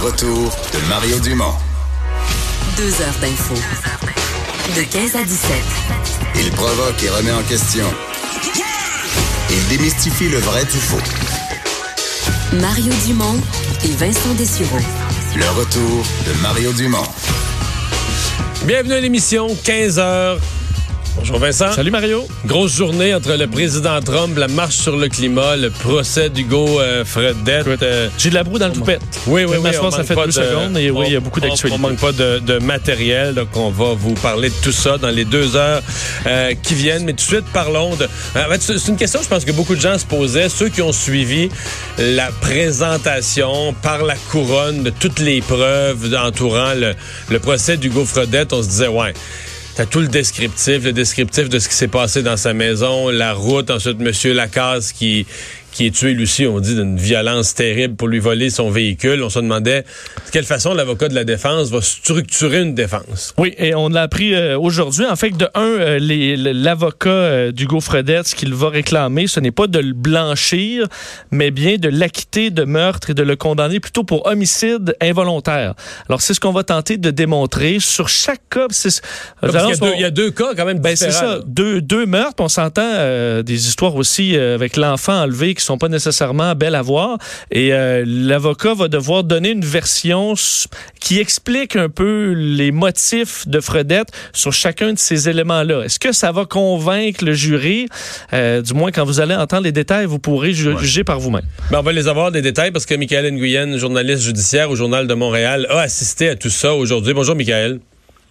retour de Mario Dumont. Deux heures d'info. De 15 à 17. Il provoque et remet en question. Il démystifie le vrai du faux. Mario Dumont et Vincent Dessureau. Le retour de Mario Dumont. Bienvenue à l'émission, 15 heures. Bonjour Vincent. Salut Mario. Grosse journée entre le président Trump, la marche sur le climat, le procès d'Hugo euh, Fredette. euh, J'ai de la broue dans le toupette. oui, oui, oui. on ça fait deux de- secondes et oui, il y a beaucoup d'actualités. On manque pas de, de matériel, donc on va vous parler de tout ça dans les deux heures euh, qui viennent. Mais tout de suite, parlons de... C'est une question, je pense que beaucoup de gens se posaient. Ceux qui ont suivi la présentation par la couronne de toutes les preuves entourant le, le procès d'Hugo Fredette, on se disait, ouais... T'as tout le descriptif, le descriptif de ce qui s'est passé dans sa maison, la route, ensuite Monsieur Lacasse qui qui est tué lui aussi, on dit d'une violence terrible pour lui voler son véhicule. On se demandait de quelle façon l'avocat de la défense va structurer une défense. Oui, et on l'a appris euh, aujourd'hui. En fait, de un, euh, l'avocat euh, d'Hugo Fredette, ce qu'il va réclamer, ce n'est pas de le blanchir, mais bien de l'acquitter de meurtre et de le condamner plutôt pour homicide involontaire. Alors, c'est ce qu'on va tenter de démontrer sur chaque cas. C'est- Parce qu'il y, a deux, il y a deux cas quand même Ben, c'est ça. Deux, deux meurtres. On s'entend euh, des histoires aussi euh, avec l'enfant enlevé qui sont pas nécessairement belles à voir. Et euh, l'avocat va devoir donner une version qui explique un peu les motifs de Fredette sur chacun de ces éléments-là. Est-ce que ça va convaincre le jury? Euh, du moins, quand vous allez entendre les détails, vous pourrez ju- juger par vous-même. Ben, on va les avoir des détails parce que Michael Nguyen, journaliste judiciaire au Journal de Montréal, a assisté à tout ça aujourd'hui. Bonjour Michael.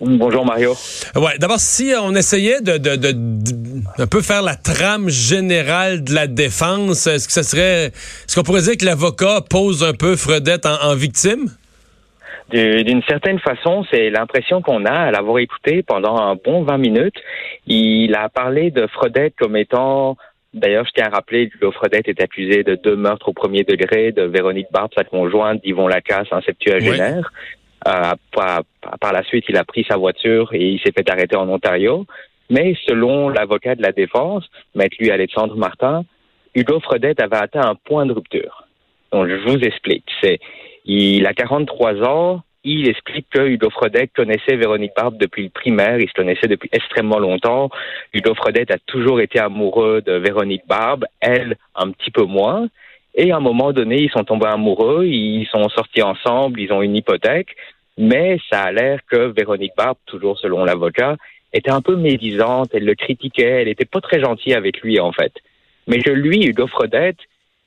Bonjour Mario. Ouais, d'abord, si on essayait de, de, de, de- un peu faire la trame générale de la défense, est-ce que ça serait, est-ce qu'on pourrait dire que l'avocat pose un peu Fredette en, en victime? Du- D'une certaine façon, c'est l'impression qu'on a à l'avoir écouté pendant un bon 20 minutes. Il a parlé de Fredette comme étant, d'ailleurs, je tiens à rappeler que Fredette est accusé de deux meurtres au premier degré, de Véronique Barbe, sa conjointe, d'Yvon Lacasse, un septuagénaire. Euh, par, la suite, il a pris sa voiture et il s'est fait arrêter en Ontario. Mais selon l'avocat de la défense, maître lui Alexandre Martin, Hugo Fredette avait atteint un point de rupture. Donc, je vous explique. C'est, il a 43 ans. Il explique que Hugo Fredette connaissait Véronique Barbe depuis le primaire. Ils se connaissaient depuis extrêmement longtemps. Hugo Fredette a toujours été amoureux de Véronique Barbe. Elle, un petit peu moins. Et à un moment donné, ils sont tombés amoureux. Ils sont sortis ensemble. Ils ont une hypothèque. Mais ça a l'air que Véronique Barbe, toujours selon l'avocat, était un peu médisante. Elle le critiquait. Elle était pas très gentille avec lui, en fait. Mais que lui, Hugo Fredette,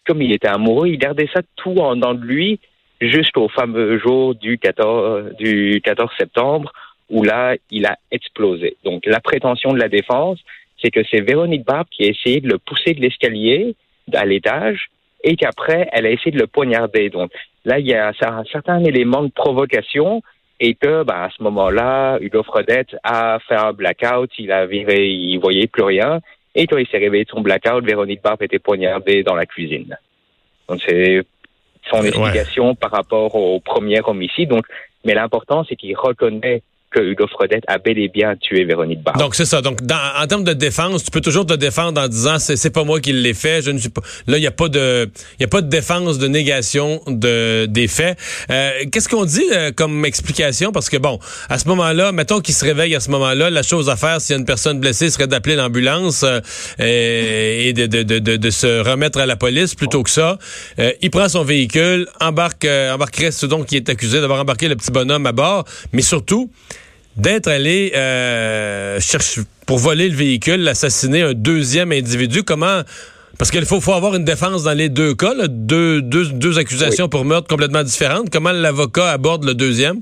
comme il était amoureux, il gardait ça tout en dedans de lui jusqu'au fameux jour du 14, du 14 septembre où là, il a explosé. Donc, la prétention de la défense, c'est que c'est Véronique Barbe qui a essayé de le pousser de l'escalier à l'étage et qu'après, elle a essayé de le poignarder. Donc, là, il y a un certain élément de provocation et que, ben, à ce moment-là, Hugo Fredette a fait un blackout, il a viré, il voyait plus rien. Et quand il s'est réveillé de son blackout, Véronique Barbe était poignardée dans la cuisine. Donc, c'est son explication par rapport au premier homicide. Donc, mais l'important, c'est qu'il reconnaît que Hugo Fredette a bien tué Véronique Barbe. Donc c'est ça. Donc en termes de défense, tu peux toujours te défendre en disant c'est c'est pas moi qui l'ai fait. Je ne suis pas. Là, il y a pas de il y a pas de défense de négation de des faits. Euh, Qu'est-ce qu'on dit euh, comme explication? Parce que bon, à ce moment-là, mettons qu'il se réveille à ce moment-là, la chose à faire s'il y a une personne blessée serait d'appeler l'ambulance euh, et de, de, de, de, de se remettre à la police plutôt que ça. Euh, il prend son véhicule, embarque euh, embarquerait ce dont qui est accusé d'avoir embarqué le petit bonhomme à bord, mais surtout d'être allé euh, chercher pour voler le véhicule, assassiner un deuxième individu. Comment parce qu'il faut, faut avoir une défense dans les deux cas, là, deux, deux, deux accusations Oui. pour meurtre complètement différentes. Comment l'avocat aborde le deuxième?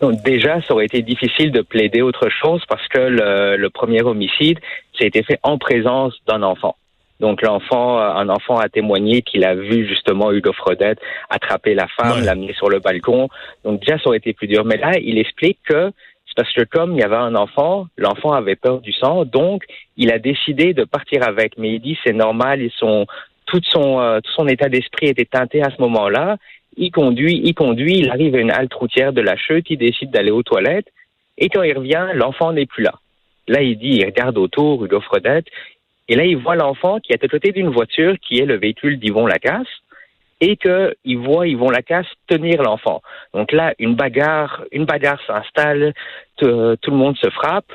Donc déjà, ça aurait été difficile de plaider autre chose parce que le, le premier homicide, ça a été fait en présence d'un enfant. Donc l'enfant, euh, un enfant a témoigné qu'il a vu justement Hugo Fredette attraper la femme, Ouais. l'amener sur le balcon. Donc déjà, ça aurait été plus dur. Mais là, il explique que parce que comme il y avait un enfant, l'enfant avait peur du sang, donc il a décidé de partir avec. Mais il dit c'est normal, ils sont tout son euh, tout son état d'esprit était teinté à ce moment-là. Il conduit, il conduit, il arrive à une halte routière de la chute, il décide d'aller aux toilettes, et quand il revient, l'enfant n'est plus là. Là, il dit, il regarde autour, Hugo Fredette, et là, il voit l'enfant qui est à côté d'une voiture qui est le véhicule d'Yvon Lacasse. Et qu'ils voient Yvon Lacasse tenir l'enfant. Donc là, une bagarre, une bagarre s'installe, tout le monde se frappe,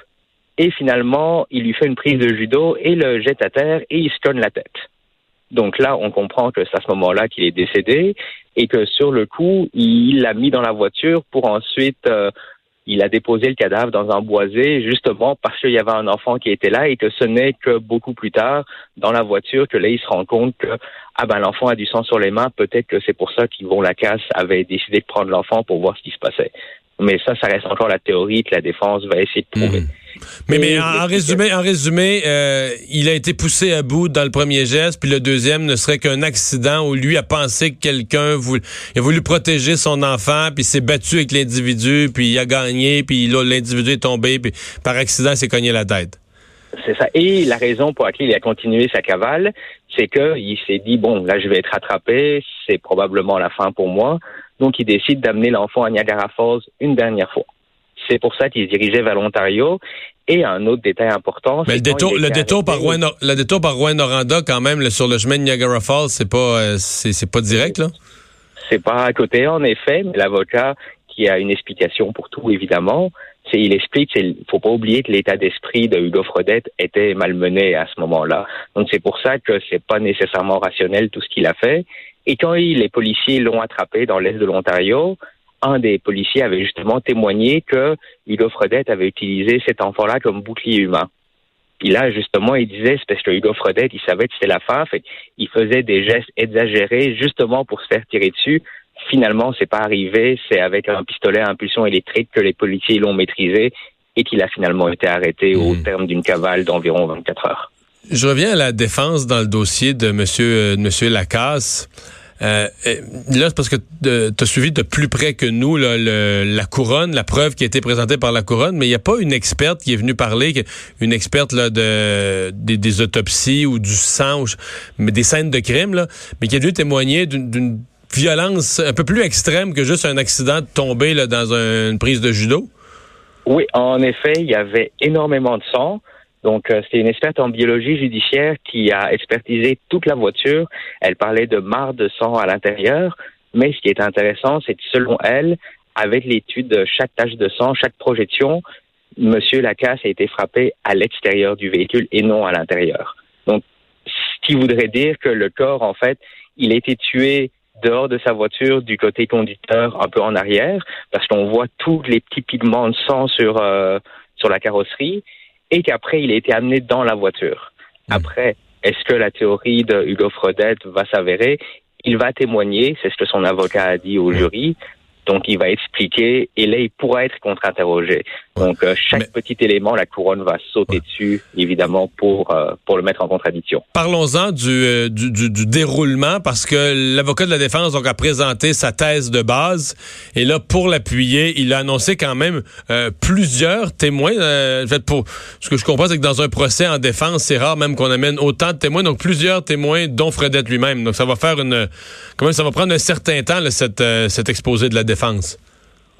et finalement, il lui fait une prise de judo et le jette à terre et il se conne la tête. Donc là, on comprend que c'est à ce moment-là qu'il est décédé et que sur le coup, il l'a mis dans la voiture pour ensuite euh, il a déposé le cadavre dans un boisé justement parce qu'il y avait un enfant qui était là et que ce n'est que beaucoup plus tard dans la voiture que là il se rend compte que ah ben l'enfant a du sang sur les mains, peut-être que c'est pour ça qu'Yvon Lacasse avait décidé de prendre l'enfant pour voir ce qui se passait. Mais ça, ça reste encore la théorie que la défense va essayer de prouver. Hmm. Mais, mais en, résumé, en résumé euh, il a été poussé à bout dans le premier geste, puis le deuxième ne serait qu'un accident où lui a pensé que quelqu'un a voulu protéger son enfant, puis s'est battu avec l'individu, puis il a gagné, puis l'individu est tombé, puis par accident, il s'est cogné la tête. C'est ça. Et la raison pour laquelle il a continué sa cavale, c'est qu'il s'est dit, bon, là, je vais être attrapé, c'est probablement la fin pour moi. Donc, il décide d'amener l'enfant à Niagara Falls une dernière fois. C'est pour ça qu'il se dirigeait vers l'Ontario. Et un autre détail important. Mais le détour, le détour par Rouen, le détour par Rouen Noranda, quand même, sur le chemin de Niagara Falls, c'est pas, euh, c'est pas direct, là? C'est pas à côté, en effet, mais l'avocat qui a une explication pour tout, évidemment, il explique, il faut pas oublier que l'état d'esprit de Hugo Frodette était malmené à ce moment-là. Donc c'est pour ça que c'est pas nécessairement rationnel tout ce qu'il a fait. Et quand les policiers l'ont attrapé dans l'est de l'Ontario, un des policiers avait justement témoigné que Hugo Fredette avait utilisé cet enfant-là comme bouclier humain. Puis là, justement, il disait, c'est parce que Hugo Fredette, il savait que c'était la fin, fait il faisait des gestes exagérés justement pour se faire tirer dessus. Finalement, c'est pas arrivé, c'est avec un pistolet à impulsion électrique que les policiers l'ont maîtrisé et qu'il a finalement été arrêté au hmm. terme d'une cavale d'environ 24 heures. Je reviens à la défense dans le dossier de Monsieur, euh, monsieur Lacasse. Euh, euh là, c'est parce que tu as suivi de plus près que nous la couronne, la preuve qui a été présentée par la couronne, mais il n'y a pas une experte qui est venue parler, une experte de, des, autopsies ou du sang, mais des scènes de crime, mais qui est venue témoigner d'une violence un peu plus extrême que juste un accident de tomber dans une prise de judo. Oui, en effet, il y avait énormément de sang. Donc, euh, c'est une experte en biologie judiciaire qui a expertisé toute la voiture. Elle parlait de marre de sang à l'intérieur. Mais ce qui est intéressant, c'est que selon elle, avec l'étude de chaque tache de sang, chaque projection, Monsieur Lacasse a été frappé à l'extérieur du véhicule et non à l'intérieur. Donc, ce qui voudrait dire que le corps, en fait, il a été tué dehors de sa voiture, du côté conducteur, un peu en arrière, parce qu'on voit tous les petits pigments de sang sur euh, sur la carrosserie et qu'après, il a été amené dans la voiture. Hmm. Après, est-ce que la théorie de Hugo Frodette va s'avérer? Il va témoigner, c'est ce que son avocat a dit au hmm. jury. Donc, il va expliquer et là, il pourra être contre-interrogé. Donc, euh, chaque petit élément, la couronne va sauter dessus, évidemment, pour, euh, pour le mettre en contradiction. Parlons-en du, euh, du, du, du, déroulement, parce que l'avocat de la défense donc, a présenté sa thèse de base. Et là, pour l'appuyer, il a annoncé quand même plusieurs témoins. fait, pour, ce que je comprends, c'est que dans un procès en défense, c'est rare même qu'on amène autant de témoins. Donc, plusieurs témoins, dont Fredette lui-même. Donc, ça va faire une... Quand même, ça va prendre un certain temps, là, cette, cet exposé de la défense?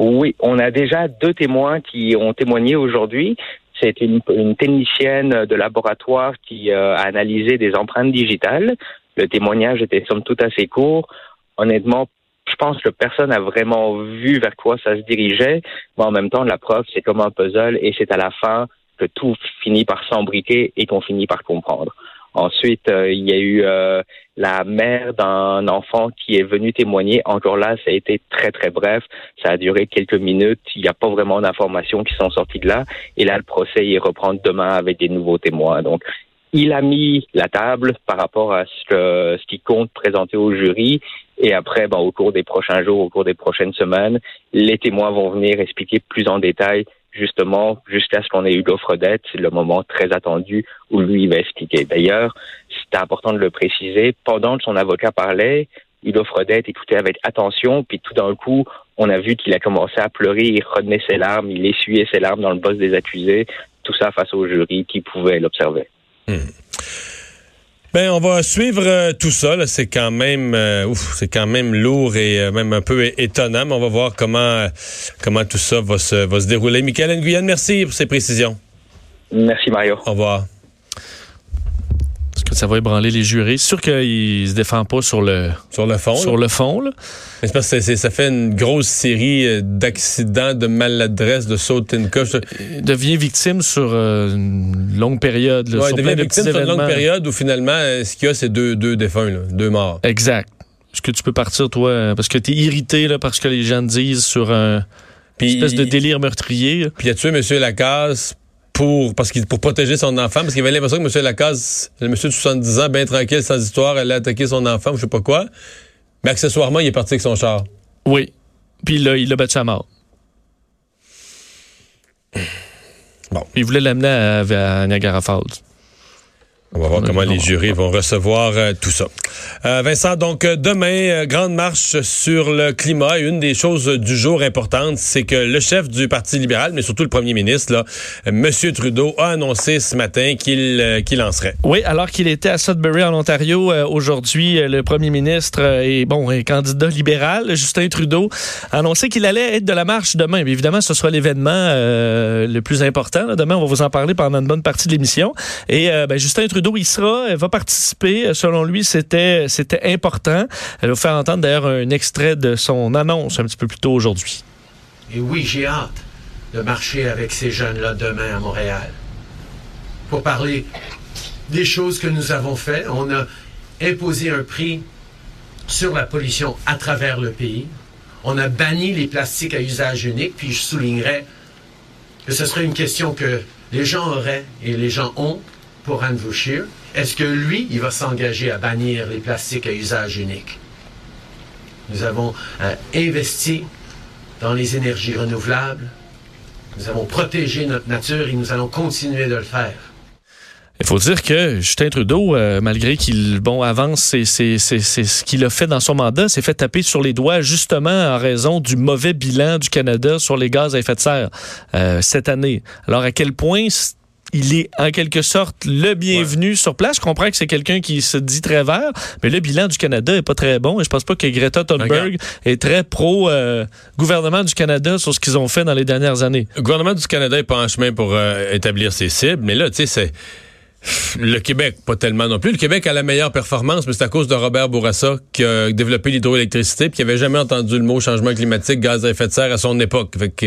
Oui, on a déjà deux témoins qui ont témoigné aujourd'hui. C'est une, technicienne de laboratoire qui euh, a analysé des empreintes digitales. Le témoignage était somme toute assez court. Honnêtement, je pense que personne n'a vraiment vu vers quoi ça se dirigeait. Mais en même temps, la preuve, c'est comme un puzzle et c'est à la fin que tout finit par s'embriquer et qu'on finit par comprendre. Ensuite, euh, il y a eu euh, la mère d'un enfant qui est venu témoigner. Encore là, ça a été très, très bref. Ça a duré quelques minutes. Il n'y a pas vraiment d'informations qui sont sorties de là. Et là, le procès, il reprend demain avec des nouveaux témoins. Donc, il a mis la table par rapport à ce, que, ce qui compte présenter au jury. Et après, ben, au cours des prochains jours, au cours des prochaines semaines, les témoins vont venir expliquer plus en détail justement, jusqu'à ce qu'on ait Hugo Frodette, c'est le moment très attendu où lui va expliquer. D'ailleurs, c'était important de le préciser, pendant que son avocat parlait, Hugo Frodette écoutait avec attention, puis tout d'un coup, on a vu qu'il a commencé à pleurer, il retenait ses larmes, il essuyait ses larmes dans le boss des accusés, tout ça face au jury qui pouvait l'observer. Hmm. Ben, on va suivre euh, tout ça. C'est quand même, euh, ouf, c'est quand même lourd et euh, même un peu étonnant. Mais on va voir comment, comment tout ça va se, va se dérouler. Michael Nguyen, merci pour ces précisions. Merci Mario. Au revoir. Ça va ébranler les jurés. C'est sûr qu'il se défend pas sur le, Sur le fond. sur là. le fond. Là. Mais parce que ça fait une grosse série euh, d'accidents, de maladresse, de sautes une coche. Il devient victime sur euh, une longue période. Là, Ouais, sur il devient de victime sur une longue période où finalement, euh, ce qu'il y a, c'est deux, deux défunts, là, deux morts. Exact. Est-ce que tu peux partir, toi, euh, parce que tu es irrité là, parce que les gens disent sur un Puis espèce de délire meurtrier? Puis il a tué M. Lacasse pour, parce qu'il, pour protéger son enfant, parce qu'il avait l'impression que M. Lacasse, le monsieur de 70 ans, bien tranquille, sans histoire, allait attaquer son enfant ou je sais pas quoi. Mais accessoirement, il est parti avec son char. Oui. Puis là, il l'a battu à mort. Bon. Il voulait l'amener à, à Niagara Falls. On va voir On comment les jurés vont recevoir euh, tout ça. Euh, Vincent, donc euh, demain, euh, grande marche sur le climat. Et une des choses du jour importantes, c'est que le chef du Parti libéral, mais surtout le premier ministre, là, M. Trudeau, a annoncé ce matin qu'il qu'il lancerait. Oui, alors qu'il était à Sudbury, en Ontario, aujourd'hui, le premier ministre et bon, et candidat libéral, Justin Trudeau, a annoncé qu'il allait être de la marche demain. Mais évidemment, ce sera l'événement le plus important. Demain, on va vous en parler pendant une bonne partie de l'émission. Et ben, Justin Trudeau, il sera, va participer. Selon lui, c'était c'était important. Elle va vous faire entendre d'ailleurs un extrait de son annonce un petit peu plus tôt aujourd'hui. Et oui, j'ai hâte de marcher avec ces jeunes-là demain à Montréal. Pour parler des choses que nous avons faites, on a imposé un prix sur la pollution à travers le pays. On a banni les plastiques à usage unique, puis je soulignerais que ce serait une question que les gens auraient et les gens ont pour Andrew Scheer. Est-ce que lui, il va s'engager à bannir les plastiques à usage unique? Nous avons euh, investi dans les énergies renouvelables. Nous avons protégé notre nature et nous allons continuer de le faire. Il faut dire que Justin Trudeau, euh, malgré qu'il bon avance, c'est ce qu'il a fait dans son mandat, s'est fait taper sur les doigts justement en raison du mauvais bilan du Canada sur les gaz à effet de serre euh, cette année. Alors à quel point il est en quelque sorte le bienvenu sur place. Je comprends que c'est quelqu'un qui se dit très vert, mais le bilan du Canada est pas très bon et je pense pas que Greta Thunberg est très pro euh, gouvernement du Canada sur ce qu'ils ont fait dans les dernières années. Le gouvernement du Canada est pas en chemin pour euh, établir ses cibles, mais là, tu sais, c'est le Québec, pas tellement non plus. Le Québec a la meilleure performance, mais c'est à cause de Robert Bourassa qui a développé l'hydroélectricité, puis qui avait jamais entendu le mot changement climatique, gaz à effet de serre à son époque. Fait que,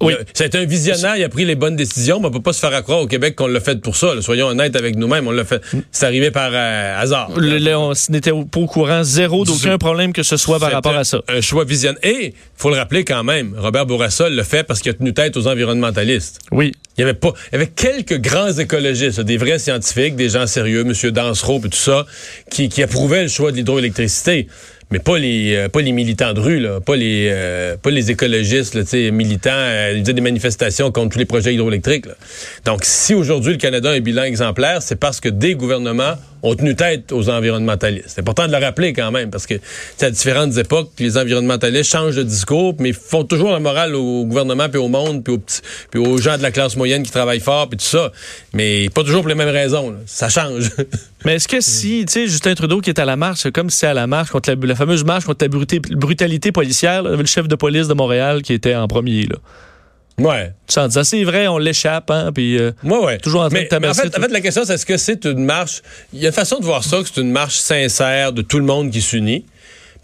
Oui. c'est un visionnaire, il a pris les bonnes décisions, mais on peut pas se faire accroire au Québec qu'on l'a fait pour ça. là. Soyons honnêtes avec nous-mêmes, on l'a fait. C'est arrivé par euh, hasard. Le- le- on n'était pas au courant zéro d'aucun problème que ce soit par rapport à ça. Un choix visionnaire. Et, faut le rappeler quand même, Robert Bourassa le fait parce qu'il a tenu tête aux environnementalistes. Oui. Il y avait pas, il y avait quelques grands écologistes, des vrais scientifiques, des gens sérieux, M. Dansereau et tout ça, qui, qui approuvaient le choix de l'hydroélectricité. Mais pas les, euh, pas les militants de rue, là, pas les, euh, pas les écologistes, là, militants, euh, des manifestations contre tous les projets hydroélectriques. là. Donc, si aujourd'hui le Canada a un bilan exemplaire, c'est parce que des gouvernements ont tenu tête aux environnementalistes. C'est important de le rappeler quand même, parce que à différentes époques, les environnementalistes changent de discours, mais font toujours la morale au gouvernement, puis au monde, puis aux, petits, puis aux gens de la classe moyenne qui travaillent fort, puis tout ça. Mais pas toujours pour les mêmes raisons. là. Ça change. Mais est-ce que si, tu sais, Justin Trudeau qui est à la marche, c'est comme si c'est à la marche contre la, la fameuse marche contre la brutalité, brutalité policière, là, le chef de police de Montréal qui était en premier, là. ouais. Tu en disant, c'est vrai, on l'échappe, hein, puis euh, Ouais, ouais. Toujours en train mais, de tabasser mais en, fait, tout. en fait, la question, c'est est-ce que c'est une marche? Il y a une façon de voir ça, que c'est une marche sincère de tout le monde qui s'unit.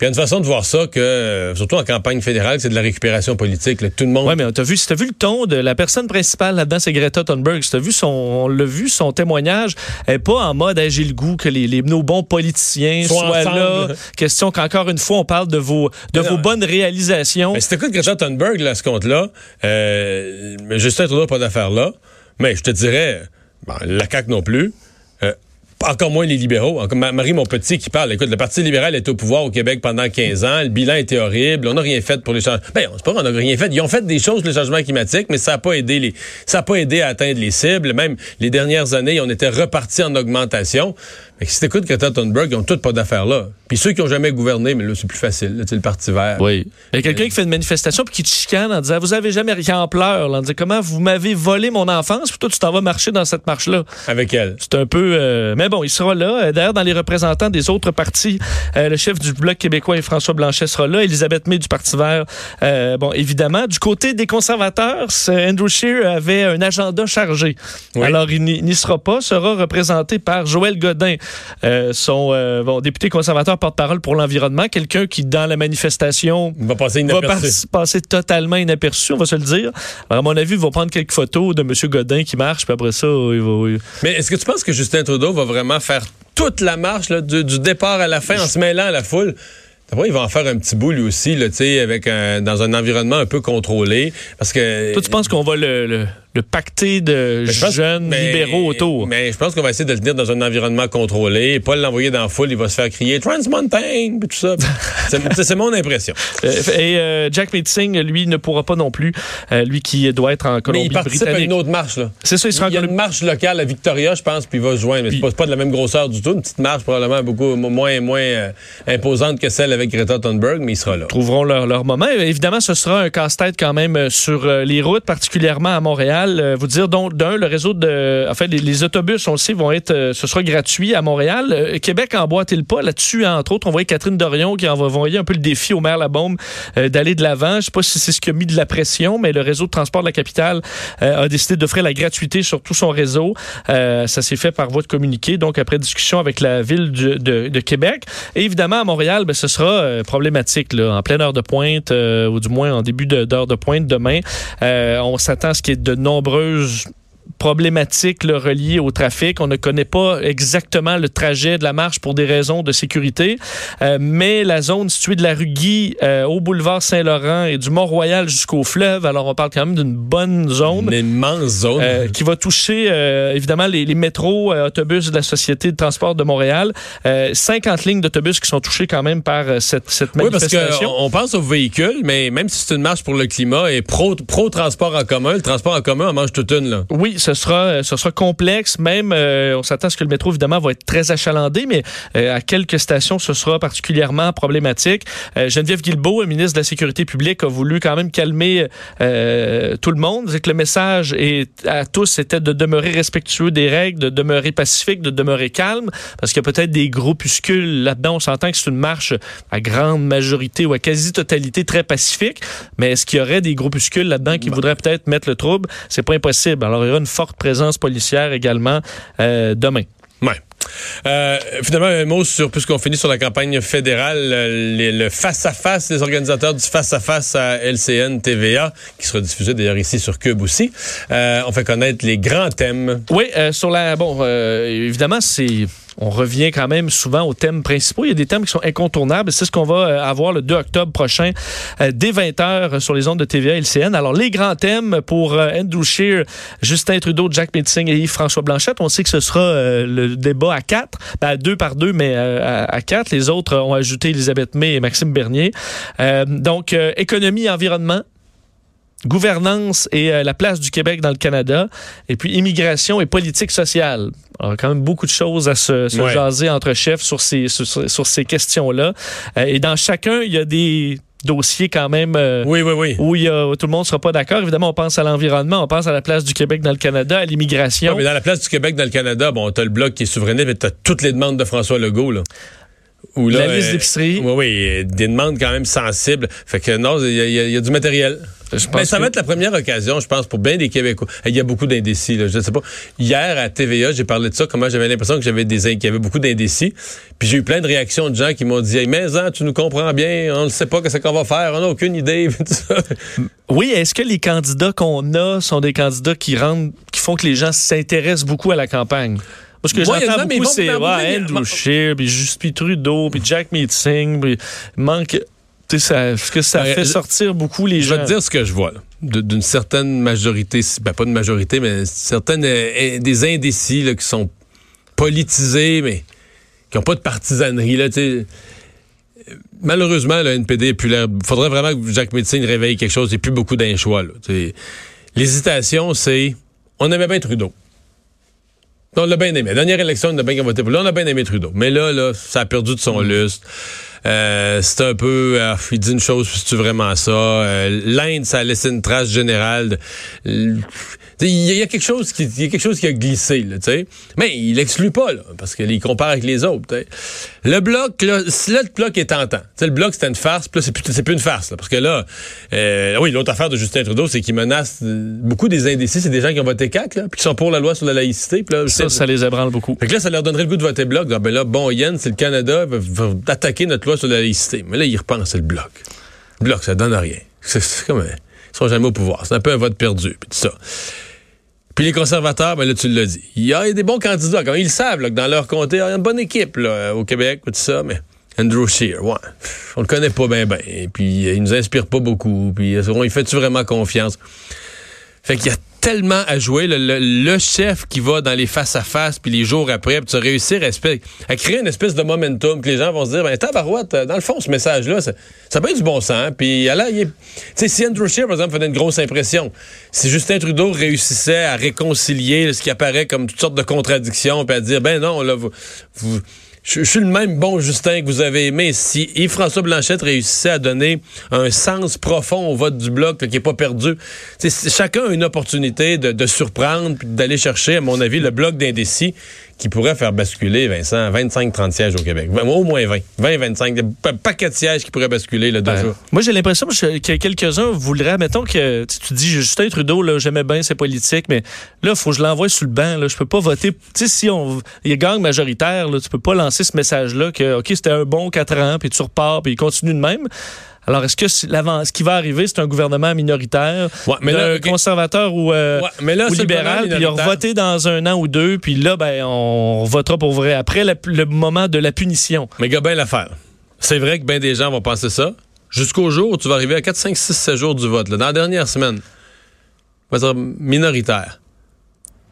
Puis il y a une façon de voir ça que, euh, surtout en campagne fédérale, c'est de la récupération politique. là. Tout le monde. Ouais, mais t'as vu, t'as vu le ton de la personne principale là-dedans, c'est Greta Thunberg. T'as vu son, on l'a vu, son témoignage, elle est pas en mode, j'ai le goût que les, les, nos bons politiciens Soient là. Question qu'encore une fois, on parle de vos, de vos bonnes réalisations. Mais si t'écoutes Greta Thunberg, là, à ce compte-là, euh, Justin Trudeau pas d'affaire là. Mais je te dirais, bon, la CAQ non plus. Euh, encore moins les libéraux. Marie Montpetit qui parle. Écoute, le Parti libéral est au pouvoir au Québec pendant 15 ans. Le bilan était horrible. On n'a rien fait pour les changements. Ben, c'est pas qu'on n'a rien fait. Ils ont fait des choses pour les changements climatiques, mais ça n'a pas aidé les, ça a pas aidé à atteindre les cibles. Même les dernières années, on était reparti en augmentation. Mais si t'écoutes Greta Thunberg, ils ont toutes pas d'affaires là. Puis ceux qui ont jamais gouverné, mais là, c'est plus facile. Là, sais, le Parti vert. Oui. Il y a quelqu'un qui fait une manifestation puis qui te chicane en disant Vous avez jamais rien en pleurs, là, en disant Comment vous m'avez volé mon enfance, puis toi, tu t'en vas marcher dans cette marche-là. Avec elle. C'est un peu. euh, mais bon, il sera là. Euh, D'ailleurs, dans les représentants des autres partis, euh, le chef du Bloc québécois et François Blanchet sera là. Elisabeth May du Parti vert. euh, bon, évidemment. Du côté des conservateurs, c'est- Andrew Scheer avait un agenda chargé. Oui. Alors, il n'y n'y sera pas. Sera représenté par Joël Godin euh, son euh, bon, député conservateur porte-parole pour l'environnement, quelqu'un qui, dans la manifestation, va passer va inaperçu. pas- passer totalement inaperçu, on va se le dire. Alors, à mon avis, il va prendre quelques photos de M. Godin qui marche, puis après ça, il va... Mais est-ce que tu penses que Justin Trudeau va vraiment faire toute la marche là, du, du départ à la fin en se mêlant à la foule? D'abord, il va en faire un petit bout lui aussi, là, tu sais, avec un- dans un environnement un peu contrôlé. Parce que. Toi, tu penses qu'on va le, le, le pacter de pense- jeunes mais- libéraux autour? Mais je pense qu'on va essayer de le tenir dans un environnement contrôlé, pas l'envoyer dans la foule, il va se faire crier Trans Mountain, puis tout ça. c'est mon impression. Euh, et euh, Jack Meeting, lui, ne pourra pas non plus. Euh, lui qui doit être en Mais il Colombie-Britannique. participe à une autre marche, là. C'est ça, il sera Il y a une marche locale à Victoria, je pense, puis il va se joindre. Mais c'est pas, pas de la même grosseur du tout. Une petite marche probablement beaucoup moins, moins euh, imposante que celle avec Greta Thunberg, mais il sera là. trouveront leur, leur moment. Évidemment, ce sera un casse-tête quand même sur les routes, particulièrement à Montréal. Euh, vous dire donc d'un, le réseau de, en fait, les, les autobus, on le sait, vont être, euh, ce sera gratuit à Montréal. Euh, Québec emboîte le pas là-dessus. Entre autres, on voyait Catherine Dorion qui envoyait un peu le défi au maire Labaume euh, d'aller de l'avant. Je sais pas si c'est ce qui a mis de la pression, mais le réseau de transport de la capitale a décidé d'offrir la gratuité sur tout son réseau. Ça s'est fait par voie de communiqué, donc après discussion avec la ville de, Québec. Et évidemment, à Montréal, ben, ce sera problématique là, en pleine heure de pointe, ou du moins en début d'heure de, pointe demain. On s'attend à ce qu'il y ait de nombreuses problématiques là, reliées au trafic. On ne connaît pas exactement le trajet de la marche pour des raisons de sécurité, Euh, mais la zone située de la rue Guy euh, au boulevard Saint-Laurent et du Mont-Royal jusqu'au fleuve, alors on parle quand même d'une bonne zone. Une immense zone. Euh, qui va toucher euh, évidemment les, les métros, euh, autobus de la Société de transport de Montréal. Euh, 50 lignes d'autobus qui sont touchées quand même par euh, cette, cette oui, parce manifestation. qu'on pense aux véhicules, mais même si c'est une marche pour le climat et pro, pro transport en commun, le transport en commun en mange toute une. Là. Oui, ce sera, euh, ce sera complexe. Même, euh, on s'attend à ce que le métro, évidemment, va être très achalandé, mais euh, à quelques stations, ce sera particulièrement problématique. Euh, Geneviève Guilbeault, ministre de la Sécurité publique, a voulu quand même calmer tout le monde. C'est que le message est, à tous était de demeurer respectueux des règles, de demeurer pacifique, de demeurer calme, parce qu'il y a peut-être des groupuscules là-dedans. On s'entend que c'est une marche à grande majorité ou à quasi-totalité très pacifique, mais est-ce qu'il y aurait des groupuscules là-dedans qui voudraient peut-être mettre le trouble? C'est pas impossible. Alors, il y aura une forte présence policière également euh, demain. Ouais. Euh, finalement, un mot sur, puisqu'on finit sur la campagne fédérale, euh, les- le face-à-face, les organisateurs du face-à-face à LCN TVA, qui sera diffusé d'ailleurs ici sur Cube aussi. Euh, on fait connaître les grands thèmes. Oui, euh, sur la. Bon, évidemment, c'est. On revient quand même souvent aux thèmes principaux. Il y a des thèmes qui sont incontournables. C'est ce qu'on va euh, avoir le 2 octobre prochain, euh, dès 20h sur les ondes de TVA et LCN. Alors, les grands thèmes pour euh, Andrew Scheer, Justin Trudeau, Jack Metzing et Yves-François Blanchette. On sait que ce sera le débat à quatre, ben, deux par deux, mais à, quatre. Les autres ont ajouté Elisabeth May et Maxime Bernier. Donc, économie et environnement gouvernance et euh, la place du Québec dans le Canada, et puis immigration et politique sociale. Alors, quand même beaucoup de choses à se, se Ouais. jaser entre chefs sur ces, sur, sur ces questions-là. Euh, et dans chacun, il y a des dossiers quand même euh, Oui, oui, oui. où il y a, tout le monde ne sera pas d'accord. Évidemment, on pense à l'environnement, on pense à la place du Québec dans le Canada, à l'immigration. Ouais, mais dans la place du Québec, dans le Canada, bon, t'as le bloc qui est souverainiste, mais t'as toutes les demandes de François Legault, là. Où, là, La liste euh, d'épicerie. Oui, oui, des demandes quand même sensibles. Fait que non, il y, a- y y du matériel. Je pense Mais ça que- va être la première occasion, je pense, pour bien des Québécois. Il y a beaucoup d'indécis, là. Je sais pas. Hier, à TVA, j'ai parlé de ça, comment j'avais l'impression que j'avais des, qu'il y avait beaucoup d'indécis. Puis j'ai eu plein de réactions de gens qui m'ont dit, hey, mais hein, tu nous comprends bien, on ne sait pas ce qu'on va faire, on n'a aucune idée. Oui, est-ce que les candidats qu'on a sont des candidats qui rendent, qui font que les gens s'intéressent beaucoup à la campagne? Parce que j'entends beaucoup, c'est ouais, Andrew Scheer, puis Justin Trudeau, puis Jack Meeting, puis il manque... Tu sais, ça, est-ce que ça fait je- sortir beaucoup les Je gens? vais te dire ce que je vois, là. D'une certaine majorité, ben pas de majorité, mais certaines euh, des indécis là, qui sont politisés, mais qui n'ont pas de partisanerie. Là, sais. Malheureusement, le NPD est plus l'air. faudrait vraiment que Jacques Médecine réveille quelque chose. Il n'y a plus beaucoup d'un choix. là. L'hésitation, c'est. On aimait bien Trudeau. On l'a bien aimé. Dernière élection, on a bien voté pour. Là, on a bien aimé Trudeau. Mais là, là, ça a perdu de son lustre. Euh, c'est un peu, euh, il dit une chose, puis c'est vraiment ça. Euh, L'Inde, ça a laissé une trace générale. de- Il y, y a quelque chose qui, y a quelque chose qui a glissé, là, tu sais. Mais il l'exclut pas, là, parce qu'il compare avec les autres. tu sais. Le bloc, là, là, le bloc est tentant. Tu sais, le bloc, c'était une farce, puis là, c'est plus, c'est plus une farce, là, parce que là, euh, oui, l'autre affaire de Justin Trudeau, c'est qu'il menace euh, beaucoup des indécis, c'est des gens qui ont voté CAC, là, puis qui sont pour la loi sur la laïcité, puis là, Ça, ça les ébranle beaucoup. fait que là, ça leur donnerait le goût de voter bloc. Ah, ben là, bon, Yann, c'est le Canada, va, va attaquer notre loi sur la laïcité. Mais là, ils repensent, c'est le bloc. Le bloc, ça donne rien. C'est c'est comme, un- ils sont jamais au pouvoir. C'est un peu un vote perdu, puis tout ça. Puis les conservateurs, ben là, tu l'as dit. Il y a des bons candidats. Quand ils savent, que dans leur comté, il y a une bonne équipe là, au Québec, tout ça, mais Andrew Scheer, ouais. On le connaît pas bien. Et puis, il nous inspire pas beaucoup. Puis, on lui fait-tu vraiment confiance? Fait qu'il y a tellement à jouer. Le, le- le chef qui va dans les face-à-face, puis les jours après, puis tu réussir à, à créer une espèce de momentum que les gens vont se dire, ben tabarouette, euh, dans le fond, ce message-là, ça, ça peut être du bon sens. Puis là, il est... Si Andrew Scheer, par exemple, faisait une grosse impression, si Justin Trudeau réussissait à réconcilier ce qui apparaît comme toutes sortes de contradictions, puis à dire, ben non, là, vous... vous- je, suis le même bon Justin que vous avez aimé. Si Yves-François Blanchette réussissait à donner un sens profond au vote du Bloc qui n'est pas perdu, chacun a une opportunité de, de surprendre puis d'aller chercher, à mon avis, le Bloc d'indécis qui pourrait faire basculer, Vincent, 25-30 sièges au Québec. Au moins 20. 20-25. Un paquet de sièges qui pourraient basculer le deux Ben, jours. moi, j'ai l'impression que que quelques-uns voudraient, mettons que tu tu dis Justin Trudeau, là, j'aimais bien ses politiques, mais là, il faut que je l'envoie sur le banc. Là, je peux pas voter. Tu sais, si on, il gagne majoritaire, là, tu peux pas lancer ce message-là que, OK, c'était un bon quatre ans, puis tu repars, puis il continue de même. Alors, est-ce que ce qui va arriver, c'est un gouvernement minoritaire, Ouais, mais là, d'un ok. conservateur ou, euh, Ouais, mais là, ou c'est le libéral, puis il a minoritaire. voté dans un an ou deux, puis là, ben, on votera pour vrai après la- le moment de la punition. Mais gars, ben l'affaire. C'est vrai que bien des gens vont penser ça. Jusqu'au jour où tu vas arriver à 4, 5, 6, 7 jours du vote, là, dans la dernière semaine, on va dire minoritaire.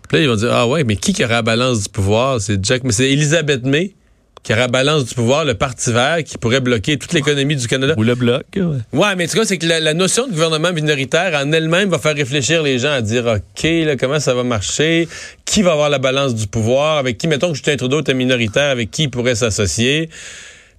Puis là, ils vont dire Ah ouais, mais qui qui aura la balance du pouvoir? C'est Jack, mais c'est Elisabeth May qui aura la balance du pouvoir, le Parti vert, qui pourrait bloquer toute l'économie du Canada. Ou le bloc. ouais. Ouais, mais en tout cas, c'est que la, la notion de gouvernement minoritaire en elle-même va faire réfléchir les gens à dire OK, là, comment ça va marcher, qui va avoir la balance du pouvoir, avec qui, mettons que Justin Trudeau était minoritaire, avec qui il pourrait s'associer?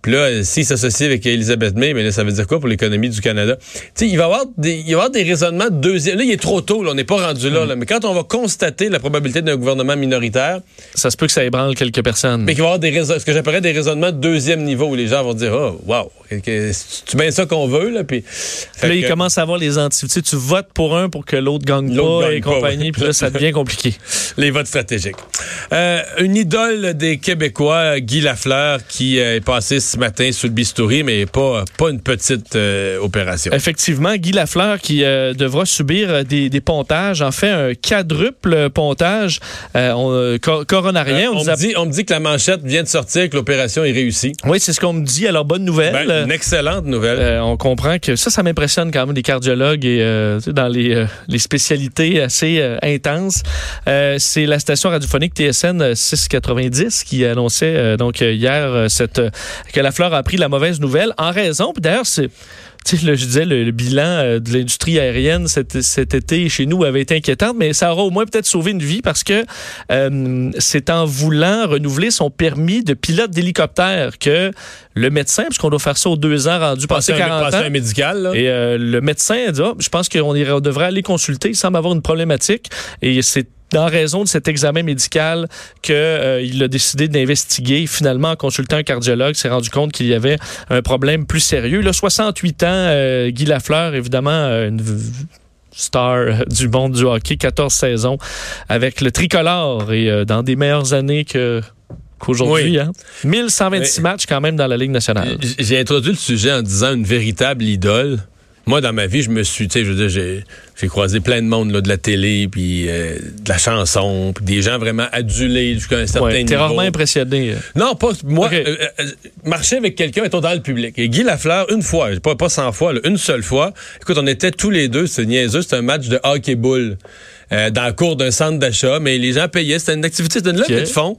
Puis là, euh, s'il s'associe avec Elisabeth May, mais là, ça veut dire quoi pour l'économie du Canada? Tu sais, il va y avoir des, il va avoir des raisonnements de deuxième. Là, il est trop tôt, là, on n'est pas rendu là, là. Mais quand on va constater la probabilité d'un gouvernement minoritaire, Ça se peut que ça ébranle quelques personnes. mais qu'il va y avoir des raisons, ce que j'appellerais des raisonnements de deuxième niveau où les gens vont dire, oh, wow, tu bien ça qu'on veut, là, puis. Là, il que- commence à avoir les anti. Tu sais, tu votes pour un pour que l'autre gagne pas gagne et pas, compagnie. ouais. Puis là, ça devient compliqué. Les votes stratégiques. Euh, une idole des Québécois, Guy Lafleur, qui euh, est passé ce matin sous le bistouri, mais pas, pas une petite euh, opération. Effectivement, Guy Lafleur qui euh, devra subir des, des pontages, en fait un quadruple pontage on, co- coronarien. On, nous me a- dit, on me dit que la manchette vient de sortir, que l'opération est réussie. Oui, c'est ce qu'on me dit. Alors, bonne nouvelle. Ben, une excellente nouvelle. Euh, on comprend que ça, ça m'impressionne quand même, les cardiologues et euh, dans les, euh, les spécialités assez euh, intenses. Euh, c'est la station radiophonique TSN 690 qui annonçait euh, donc euh, hier euh, cette, euh, que la fleur a appris la mauvaise nouvelle en raison, puis d'ailleurs, c'est tu sais, là, je disais, le, le bilan euh, de l'industrie aérienne cet, cet été chez nous avait été inquiétant, mais ça aura au moins peut-être sauvé une vie parce que euh, c'est en voulant renouveler son permis de pilote d'hélicoptère que le médecin, puisqu'on doit faire ça aux deux ans rendu passé Passer un, 40 passer ans, médical, là. et euh, le médecin a dit, Ah, je pense qu'on devrait aller consulter. Il semble avoir une problématique. Et c'est en raison de cet examen médical qu'il a décidé d'investiguer. Finalement, en consultant un cardiologue, s'est rendu compte qu'il y avait un problème plus sérieux. Là, 68 ans, euh, Guy Lafleur, évidemment, euh, une star euh, du monde du hockey, 14 saisons avec le tricolore et euh, dans des meilleures années que qu'aujourd'hui. Oui. Hein? 1126 Mais- matchs quand même dans la Ligue nationale. J'ai introduit le sujet en disant une véritable idole. Moi, dans ma vie, je me suis, tu sais, je veux dire, j'ai, croisé plein de monde là, de la télé, puis euh, de la chanson, puis des gens vraiment adulés jusqu'à un certain Ouais. T'es rarement impressionné. Non, pas moi. Euh, euh, marcher avec quelqu'un, étant dans le public. Et Guy Lafleur, une fois, pas, pas 100 fois, là, une seule fois. Écoute, on était tous les deux, c'est niaiseux, c'était un match de hockey boule euh, dans le cours d'un centre d'achat, mais les gens payaient. C'était une activité, c'était une levée de fonds.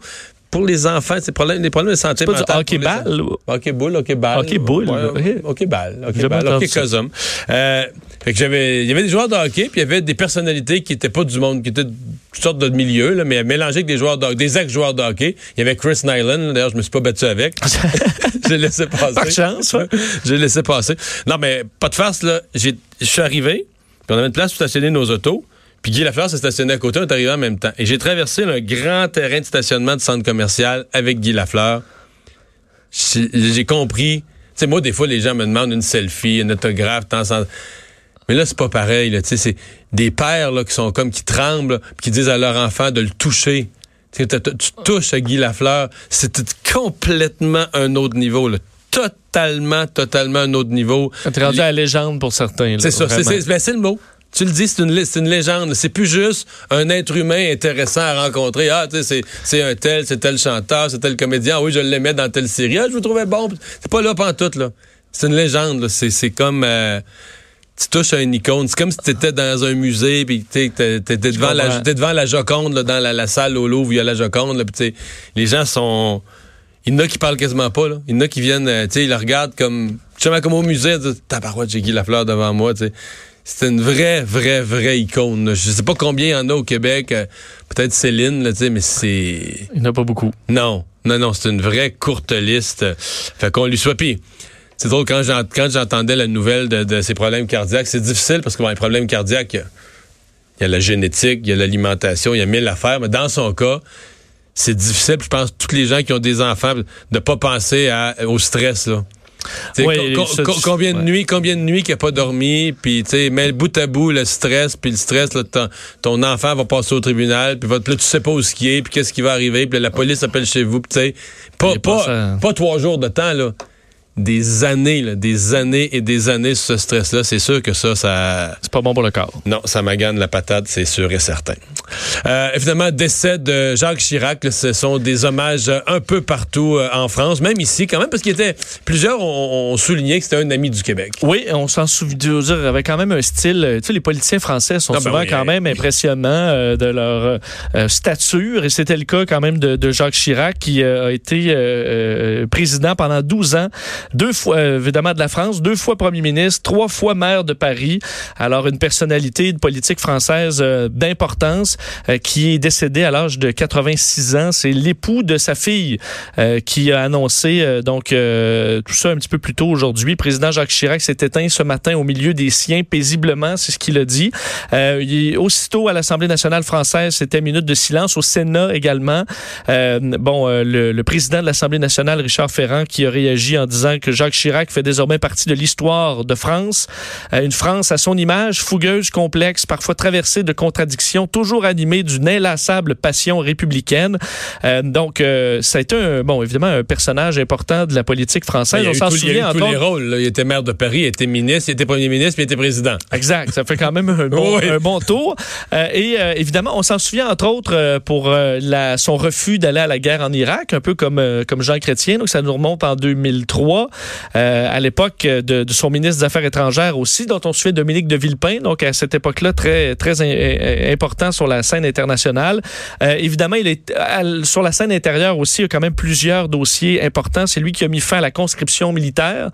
Pour les enfants, c'est problème, les problèmes de santé pas du mentale. hockey ou- Hockey boule, hockey. Hockey boule, Ouais, hockey balle, J'ai hockey pas entendu hockey ça. cosum. Euh, fait que j'avais, il y avait des joueurs de hockey, puis il y avait des personnalités qui étaient pas du monde, qui étaient de toutes sortes de milieux, là, mais mélangés avec des joueurs de, des ex-joueurs de hockey. Il y avait Chris Nyland, d'ailleurs, je me suis pas battu avec. J'ai laissé passer. Par chance, ouais. J'ai laissé passer. Non, mais pas de farce, là. J'ai- Je suis arrivé, puis on avait une place pour stationner nos autos. Puis Guy Lafleur s'est stationné à côté, on est arrivé en même temps. Et j'ai traversé un grand terrain de stationnement de centre commercial avec Guy Lafleur. J'ai compris. Tu sais, moi, des fois, les gens me demandent une selfie, un autographe, temps sans... Mais là, c'est pas pareil. Tu sais, C'est des pères là, qui sont comme qui tremblent, puis qui disent à leur enfant de le toucher. Tu touches à Guy Lafleur, c'est complètement un autre niveau. Là. Totalement, totalement un autre niveau. C'est rendu à la légende pour certains. C'est ça, c'est ben, c'est le mot. Tu le dis, c'est une, une légende. C'est plus juste un être humain intéressant à rencontrer. Ah, tu sais, c'est- c'est un tel, c'est tel chanteur, c'est tel comédien. Ah oui, je l'aimais dans telle série. Ah, je vous trouvais bon. C'est pas là pantoute, là. C'est une légende, là. C'est c'est comme... euh, tu touches à une icône. C'est comme si tu étais dans un musée, puis tu étais devant, la, devant la Joconde, là, dans la, la salle au Louvre, où il y a la Joconde. Là, tu sais, les gens sont... Il y en a qui parlent quasiment pas. Là. Il y en a qui viennent, euh, tu sais, ils la regardent comme... Justement, comme au musée, tabarouette, j'ai Guy Lafleur devant moi, tu sais. C'est une vraie, vraie, vraie icône. là. Je sais pas combien il y en a au Québec. euh, Peut-être Céline, là, mais c'est... Il n'y en a pas beaucoup. Non, non, non, c'est une vraie courte liste. Fait qu'on lui soit Puis, C'est drôle, quand j'ent- quand j'entendais la nouvelle de, de ses problèmes cardiaques, c'est difficile parce que bon, les problèmes cardiaques, il y a- il y, a la génétique, il y a l'alimentation, il y a mille affaires, mais dans son cas, c'est difficile. puis Je pense que tous les gens qui ont des enfants, de pas penser à- au stress, là. Oui, co- co- combien de ouais. nuits, combien de nuits qu'il n'a pas dormi, puis tu sais, le bout à bout le stress, puis le stress, là, ton, ton enfant va passer au tribunal, puis là tu sais pas où ce qui est, puis qu'est-ce qui va arriver, puis la police appelle chez vous, puis tu sais, pas, pas pas trois jours de temps là, des années, là, des années et des années sur ce stress-là, c'est sûr que ça, ça, C'est pas bon pour le corps. non, ça magane la patate, c'est sûr et certain. Euh, évidemment, décès de Jacques Chirac, là, ce sont des hommages euh, un peu partout euh, en France, même ici quand même, parce qu'il était plusieurs ont, souligné que c'était un ami du Québec. Oui, on s'en souvient, avec quand même un style. Tu sais, les politiciens français sont Ah ben souvent oui, quand hey. même impressionnants euh, de leur stature, et c'était le cas quand même de, de Jacques Chirac, qui a été président pendant 12 ans, deux fois, euh, évidemment, de la France, deux fois premier ministre, trois fois maire de Paris. Alors, une personnalité de politique française euh, d'importance euh, qui est décédé à l'âge de 86 ans. C'est l'époux de sa fille euh, qui a annoncé euh, donc euh, tout ça un petit peu plus tôt aujourd'hui. Président Jacques Chirac s'est éteint ce matin au milieu des siens paisiblement, c'est ce qu'il a dit. Euh, il, aussitôt à l'Assemblée nationale française, c'était minute de silence. Au Sénat également. Euh, bon, euh, le, le président de l'Assemblée nationale, Richard Ferrand, qui a réagi en disant que Jacques Chirac fait désormais partie de l'histoire de France. Euh, une France à son image, fougueuse, complexe, parfois traversée de contradictions, toujours animée d'une inlassable passion républicaine. Euh, donc, euh, ça a été, un, bon, évidemment, un personnage important de la politique française. Il y a On eu tout- il y a eu souvient, tous les rôles. là. Il était maire de Paris, il était ministre, il était premier ministre, puis il était président. Exact, ça fait quand même un bon, Oui. un bon tour. Euh, et évidemment, on s'en souvient entre autres pour la, son refus d'aller à la guerre en Irak, un peu comme, comme Jean Chrétien. Donc ça nous remonte en 2003, euh, à l'époque de, son ministre des Affaires étrangères aussi, dont on souvient Dominique de Villepin. Donc à cette époque-là, très très important sur la scène internationale. Euh, évidemment, il est sur la scène intérieure aussi. Il y a quand même plusieurs dossiers importants. C'est lui qui a mis fin à la conscription militaire.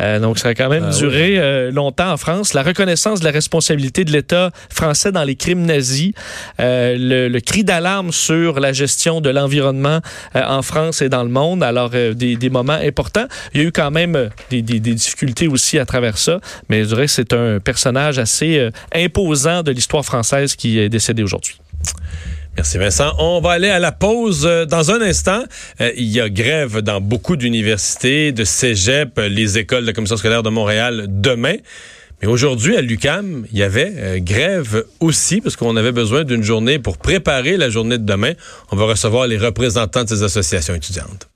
Euh, donc, ça a quand même Ah duré euh, longtemps en France. La reconnaissance de la responsabilité de l'État français dans les crimes nazis, euh, le, le cri d'alarme sur la gestion de l'environnement en France et dans le monde. Alors, des, des moments importants. Il y a eu quand même des, des- des difficultés aussi à travers ça, mais je dirais que c'est un personnage assez imposant de l'histoire française qui est décédé aujourd'hui. Merci Vincent. On va aller à la pause euh, dans un instant. Euh, il y a grève dans beaucoup d'universités, de cégep, euh, les écoles de la Commission scolaire de Montréal demain. Mais aujourd'hui, à l'UCAM, il y avait grève aussi parce qu'on avait besoin d'une journée pour préparer la journée de demain. On va recevoir les représentants de ces associations étudiantes.